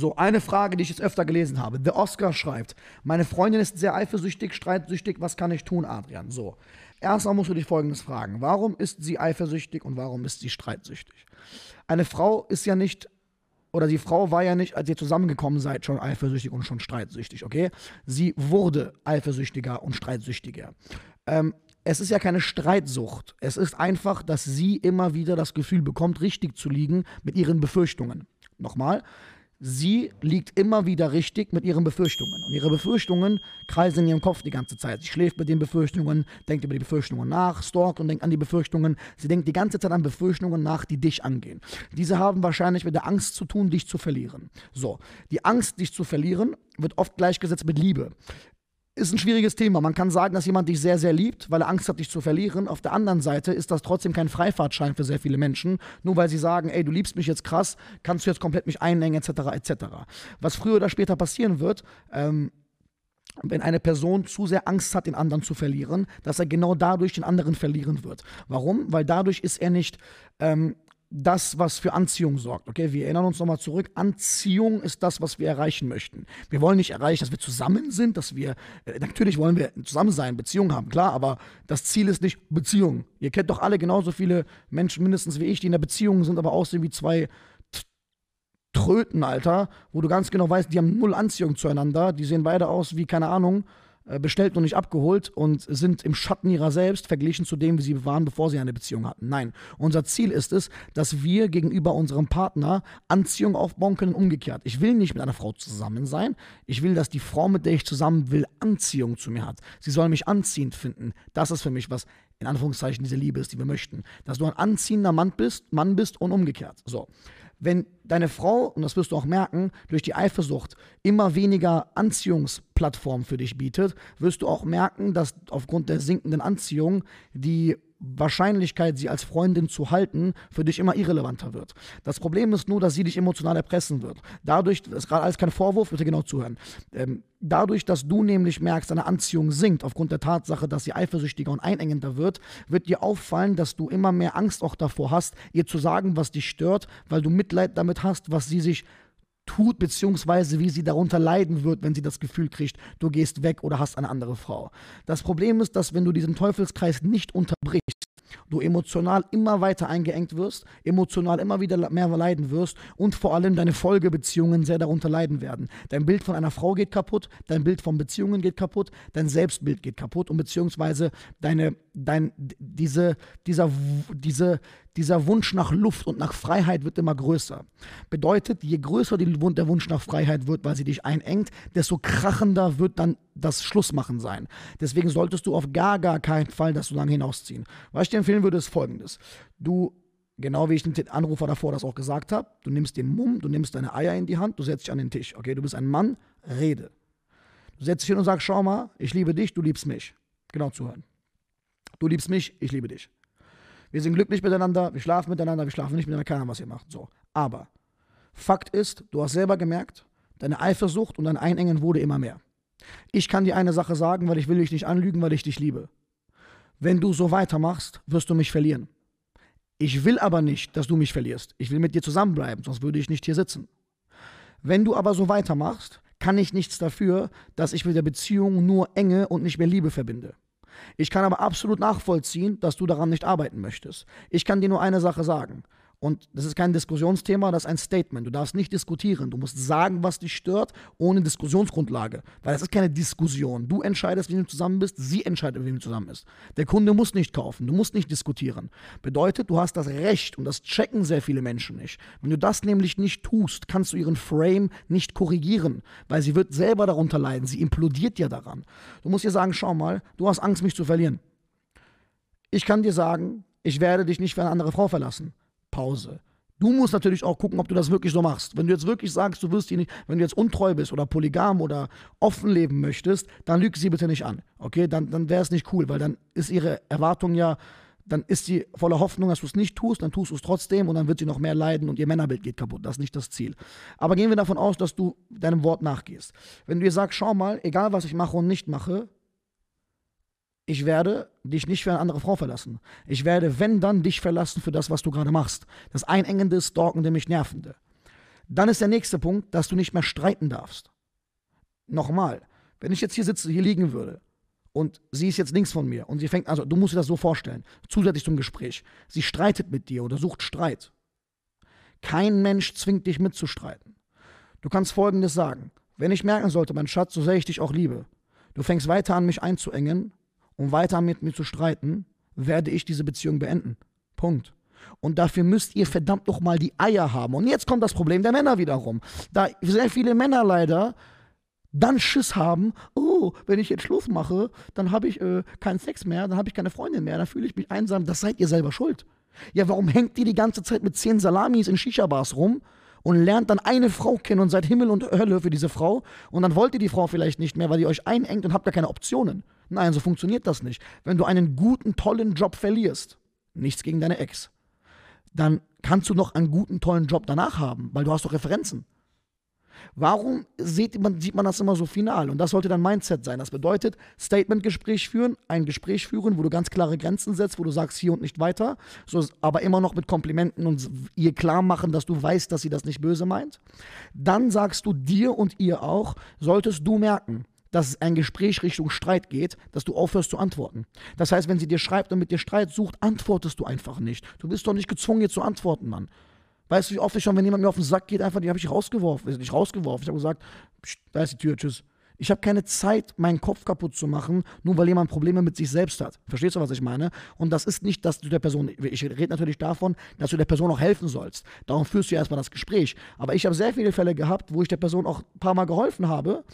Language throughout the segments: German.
So, eine Frage, die ich jetzt öfter gelesen habe. The Oscar schreibt, meine Freundin ist sehr eifersüchtig, streitsüchtig, was kann ich tun, Adrian? So, erstmal musst du dich folgendes fragen. Warum ist sie eifersüchtig und warum ist sie streitsüchtig? Eine Frau ist ja nicht oder die Frau war ja nicht, als ihr zusammengekommen seid, schon eifersüchtig und schon streitsüchtig, okay? Sie wurde eifersüchtiger und streitsüchtiger. Ähm, es ist ja keine Streitsucht. Es ist einfach, dass sie immer wieder das Gefühl bekommt, richtig zu liegen mit ihren Befürchtungen. Nochmal, sie liegt immer wieder richtig mit ihren Befürchtungen. Und ihre Befürchtungen kreisen in ihrem Kopf die ganze Zeit. Sie schläft mit den Befürchtungen, denkt über die Befürchtungen nach, stalkt und denkt an die Befürchtungen. Sie denkt die ganze Zeit an Befürchtungen nach, die dich angehen. Diese haben wahrscheinlich mit der Angst zu tun, dich zu verlieren. So, die Angst, dich zu verlieren, wird oft gleichgesetzt mit Liebe ist ein schwieriges Thema. Man kann sagen, dass jemand dich sehr, sehr liebt, weil er Angst hat, dich zu verlieren. Auf der anderen Seite ist das trotzdem kein Freifahrtschein für sehr viele Menschen. Nur weil sie sagen, ey, du liebst mich jetzt krass, kannst du jetzt komplett mich einengen, etc., etc. Was früher oder später passieren wird, ähm, wenn eine Person zu sehr Angst hat, den anderen zu verlieren, dass er genau dadurch den anderen verlieren wird. Warum? Weil dadurch ist er nicht ähm, das, was für Anziehung sorgt. Okay, wir erinnern uns nochmal zurück. Anziehung ist das, was wir erreichen möchten. Wir wollen nicht erreichen, dass wir zusammen sind, dass wir, äh, natürlich wollen wir zusammen sein, Beziehung haben, klar, aber das Ziel ist nicht Beziehung. Ihr kennt doch alle genauso viele Menschen mindestens wie ich, die in der Beziehung sind, aber aussehen wie zwei Tröten, Alter, wo du ganz genau weißt, die haben null Anziehung zueinander, die sehen beide aus wie, keine Ahnung, bestellt und nicht abgeholt und sind im Schatten ihrer selbst verglichen zu dem, wie sie waren, bevor sie eine Beziehung hatten. Nein, unser Ziel ist es, dass wir gegenüber unserem Partner Anziehung aufbauen können, umgekehrt. Ich will nicht mit einer Frau zusammen sein. Ich will, dass die Frau, mit der ich zusammen will, Anziehung zu mir hat. Sie soll mich anziehend finden. Das ist für mich, was in Anführungszeichen diese Liebe ist, die wir möchten. Dass du ein anziehender Mann bist, Mann bist und umgekehrt. So wenn deine Frau, und das wirst du auch merken, durch die Eifersucht immer weniger Anziehungsplattform für dich bietet, wirst du auch merken, dass aufgrund der sinkenden Anziehung die Wahrscheinlichkeit, sie als Freundin zu halten, für dich immer irrelevanter wird. Das Problem ist nur, dass sie dich emotional erpressen wird. Dadurch, das ist gerade alles kein Vorwurf, bitte genau zuhören. Ähm, dadurch, dass du nämlich merkst, deine Anziehung sinkt, aufgrund der Tatsache, dass sie eifersüchtiger und einengender wird, wird dir auffallen, dass du immer mehr Angst auch davor hast, ihr zu sagen, was dich stört, weil du Mitleid damit hast, was sie sich tut, beziehungsweise wie sie darunter leiden wird, wenn sie das Gefühl kriegt, du gehst weg oder hast eine andere Frau. Das Problem ist, dass wenn du diesen Teufelskreis nicht unterbrichst, du emotional immer weiter eingeengt wirst, emotional immer wieder mehr leiden wirst und vor allem deine Folgebeziehungen sehr darunter leiden werden. Dein Bild von einer Frau geht kaputt, dein Bild von Beziehungen geht kaputt, dein Selbstbild geht kaputt und beziehungsweise deine, dein, diese, dieser, diese, dieser Wunsch nach Luft und nach Freiheit wird immer größer. Bedeutet, je größer der Wunsch nach Freiheit wird, weil sie dich einengt, desto krachender wird dann das Schlussmachen sein. Deswegen solltest du auf gar, gar keinen Fall das so lange hinausziehen. Was ich dir empfehlen würde, ist folgendes. Du Genau wie ich den Anrufer davor das auch gesagt habe. Du nimmst den Mumm, du nimmst deine Eier in die Hand, du setzt dich an den Tisch. Okay, du bist ein Mann, rede. Du setzt dich hin und sagst, schau mal, ich liebe dich, du liebst mich. Genau zuhören. Du liebst mich, ich liebe dich. Wir sind glücklich miteinander, wir schlafen miteinander, wir schlafen nicht miteinander, keine Ahnung, was ihr macht. So. Aber Fakt ist, du hast selber gemerkt, deine Eifersucht und dein Einengen wurde immer mehr. Ich kann dir eine Sache sagen, weil ich will dich nicht anlügen, weil ich dich liebe. Wenn du so weitermachst, wirst du mich verlieren. Ich will aber nicht, dass du mich verlierst. Ich will mit dir zusammenbleiben, sonst würde ich nicht hier sitzen. Wenn du aber so weitermachst, kann ich nichts dafür, dass ich mit der Beziehung nur Enge und nicht mehr Liebe verbinde. Ich kann aber absolut nachvollziehen, dass du daran nicht arbeiten möchtest. Ich kann dir nur eine Sache sagen. Und das ist kein Diskussionsthema, das ist ein Statement. Du darfst nicht diskutieren. Du musst sagen, was dich stört, ohne Diskussionsgrundlage. Weil das ist keine Diskussion. Du entscheidest, wie du zusammen bist, sie entscheidet, wie du zusammen bist. Der Kunde muss nicht kaufen, du musst nicht diskutieren. Bedeutet, du hast das Recht, und das checken sehr viele Menschen nicht. Wenn du das nämlich nicht tust, kannst du ihren Frame nicht korrigieren, weil sie wird selber darunter leiden. Sie implodiert ja daran. Du musst ihr sagen, schau mal, du hast Angst, mich zu verlieren. Ich kann dir sagen, ich werde dich nicht für eine andere Frau verlassen. Pause. Du musst natürlich auch gucken, ob du das wirklich so machst. Wenn du jetzt wirklich sagst, du wirst die nicht, wenn du jetzt untreu bist oder polygam oder offen leben möchtest, dann lüg sie bitte nicht an. Okay, dann, dann wäre es nicht cool, weil dann ist ihre Erwartung ja, dann ist sie voller Hoffnung, dass du es nicht tust, dann tust du es trotzdem und dann wird sie noch mehr leiden und ihr Männerbild geht kaputt. Das ist nicht das Ziel. Aber gehen wir davon aus, dass du deinem Wort nachgehst. Wenn du dir sagst, schau mal, egal was ich mache und nicht mache, ich werde dich nicht für eine andere Frau verlassen. Ich werde, wenn dann, dich verlassen für das, was du gerade machst. Das Einengende, Stalkende, mich Nervende. Dann ist der nächste Punkt, dass du nicht mehr streiten darfst. Nochmal, wenn ich jetzt hier sitze, hier liegen würde und sie ist jetzt links von mir und sie fängt, also du musst dir das so vorstellen, zusätzlich zum Gespräch, sie streitet mit dir oder sucht Streit. Kein Mensch zwingt dich mitzustreiten. Du kannst Folgendes sagen. Wenn ich merken sollte, mein Schatz, so sehr ich dich auch liebe, du fängst weiter an, mich einzuengen und weiter mit mir zu streiten, werde ich diese Beziehung beenden. Punkt. Und dafür müsst ihr verdammt nochmal die Eier haben. Und jetzt kommt das Problem der Männer wiederum. Da sehr viele Männer leider dann Schiss haben, oh, wenn ich jetzt Schluss mache, dann habe ich äh, keinen Sex mehr, dann habe ich keine Freundin mehr, dann fühle ich mich einsam. Das seid ihr selber schuld. Ja, warum hängt ihr die ganze Zeit mit zehn Salamis in Shisha-Bars rum und lernt dann eine Frau kennen und seid Himmel und Hölle für diese Frau und dann wollt ihr die Frau vielleicht nicht mehr, weil ihr euch einengt und habt gar keine Optionen. Nein, so funktioniert das nicht. Wenn du einen guten, tollen Job verlierst, nichts gegen deine Ex, dann kannst du noch einen guten, tollen Job danach haben, weil du hast doch Referenzen. Warum sieht man, sieht man das immer so final? Und das sollte dein Mindset sein. Das bedeutet, Statement-Gespräch führen, ein Gespräch führen, wo du ganz klare Grenzen setzt, wo du sagst, hier und nicht weiter, so, aber immer noch mit Komplimenten und ihr klar machen, dass du weißt, dass sie das nicht böse meint. Dann sagst du dir und ihr auch, solltest du merken, dass ein Gespräch Richtung Streit geht, dass du aufhörst zu antworten. Das heißt, wenn sie dir schreibt und mit dir Streit sucht, antwortest du einfach nicht. Du bist doch nicht gezwungen, ihr zu antworten, Mann. Weißt du, wie oft ich schon, wenn jemand mir auf den Sack geht, einfach, die habe ich rausgeworfen. Ist nicht rausgeworfen. Ich habe gesagt, da ist die Tür, tschüss. Ich habe keine Zeit, meinen Kopf kaputt zu machen, nur weil jemand Probleme mit sich selbst hat. Verstehst du, was ich meine? Und das ist nicht, dass du der Person, ich rede natürlich davon, dass du der Person auch helfen sollst. Darum führst du erstmal das Gespräch. Aber ich habe sehr viele Fälle gehabt, wo ich der Person auch ein paar Mal geholfen habe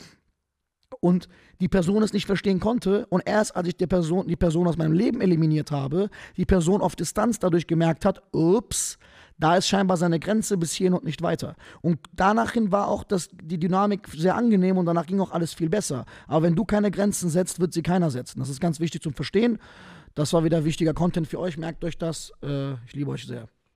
und die Person es nicht verstehen konnte und erst als ich die Person, die Person aus meinem Leben eliminiert habe, die Person auf Distanz dadurch gemerkt hat, ups, da ist scheinbar seine Grenze bis hierhin und nicht weiter. Und danach hin war auch das, die Dynamik sehr angenehm und danach ging auch alles viel besser. Aber wenn du keine Grenzen setzt, wird sie keiner setzen. Das ist ganz wichtig zum Verstehen. Das war wieder wichtiger Content für euch. Merkt euch das. Äh, ich liebe euch sehr.